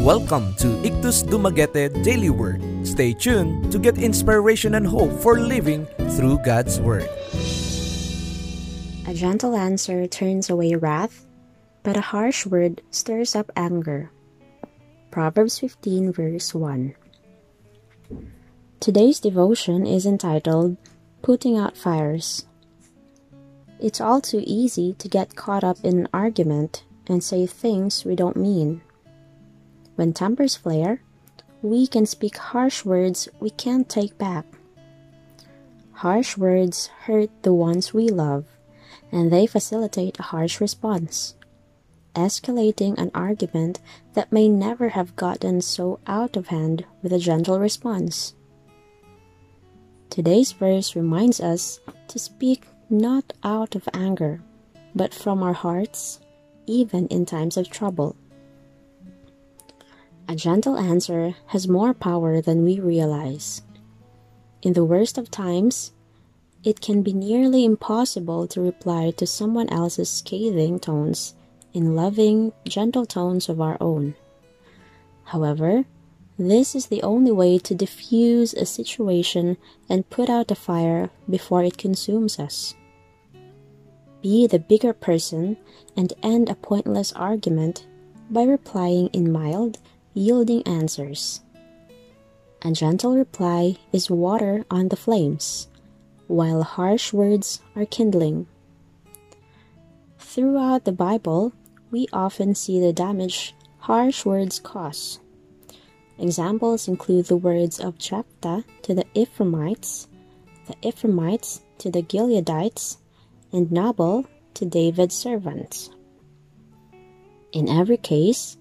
Welcome to Ictus Dumaguete Daily Word. Stay tuned to get inspiration and hope for living through God's Word. A gentle answer turns away wrath, but a harsh word stirs up anger. Proverbs 15, verse 1. Today's devotion is entitled Putting Out Fires. It's all too easy to get caught up in an argument and say things we don't mean. When tempers flare, we can speak harsh words we can't take back. Harsh words hurt the ones we love, and they facilitate a harsh response, escalating an argument that may never have gotten so out of hand with a gentle response. Today's verse reminds us to speak not out of anger, but from our hearts, even in times of trouble. A gentle answer has more power than we realize. In the worst of times, it can be nearly impossible to reply to someone else's scathing tones in loving, gentle tones of our own. However, this is the only way to diffuse a situation and put out a fire before it consumes us. Be the bigger person and end a pointless argument by replying in mild, yielding answers. A gentle reply is water on the flames, while harsh words are kindling. Throughout the Bible, we often see the damage harsh words cause. Examples include the words of Jephthah to the Ephraimites, the Ephraimites to the Gileadites, and Nabal to David's servants. In every case,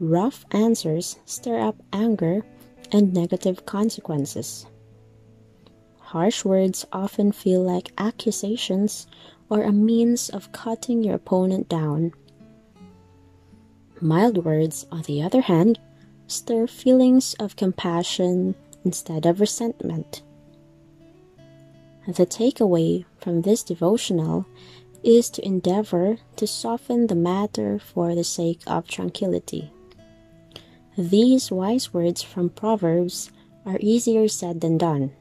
rough answers stir up anger and negative consequences. Harsh words often feel like accusations or a means of cutting your opponent down. Mild words, on the other hand, stir feelings of compassion instead of resentment. The takeaway from this devotional is to endeavor to soften the matter for the sake of tranquility. These wise words from Proverbs are easier said than done.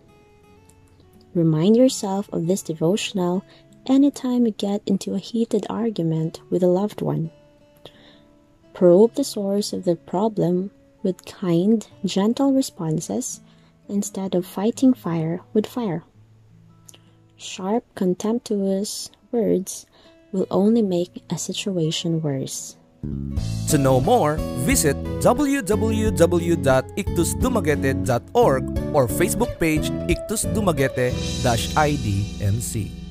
Remind yourself of this devotional anytime you get into a heated argument with a loved one. Probe the source of the problem with kind, gentle responses instead of fighting fire with fire. Sharp, contemptuous words will only make a situation worse. To know more, visit www.ictusdumaguete.org or Facebook page Ictus Dumaguete-IDNC.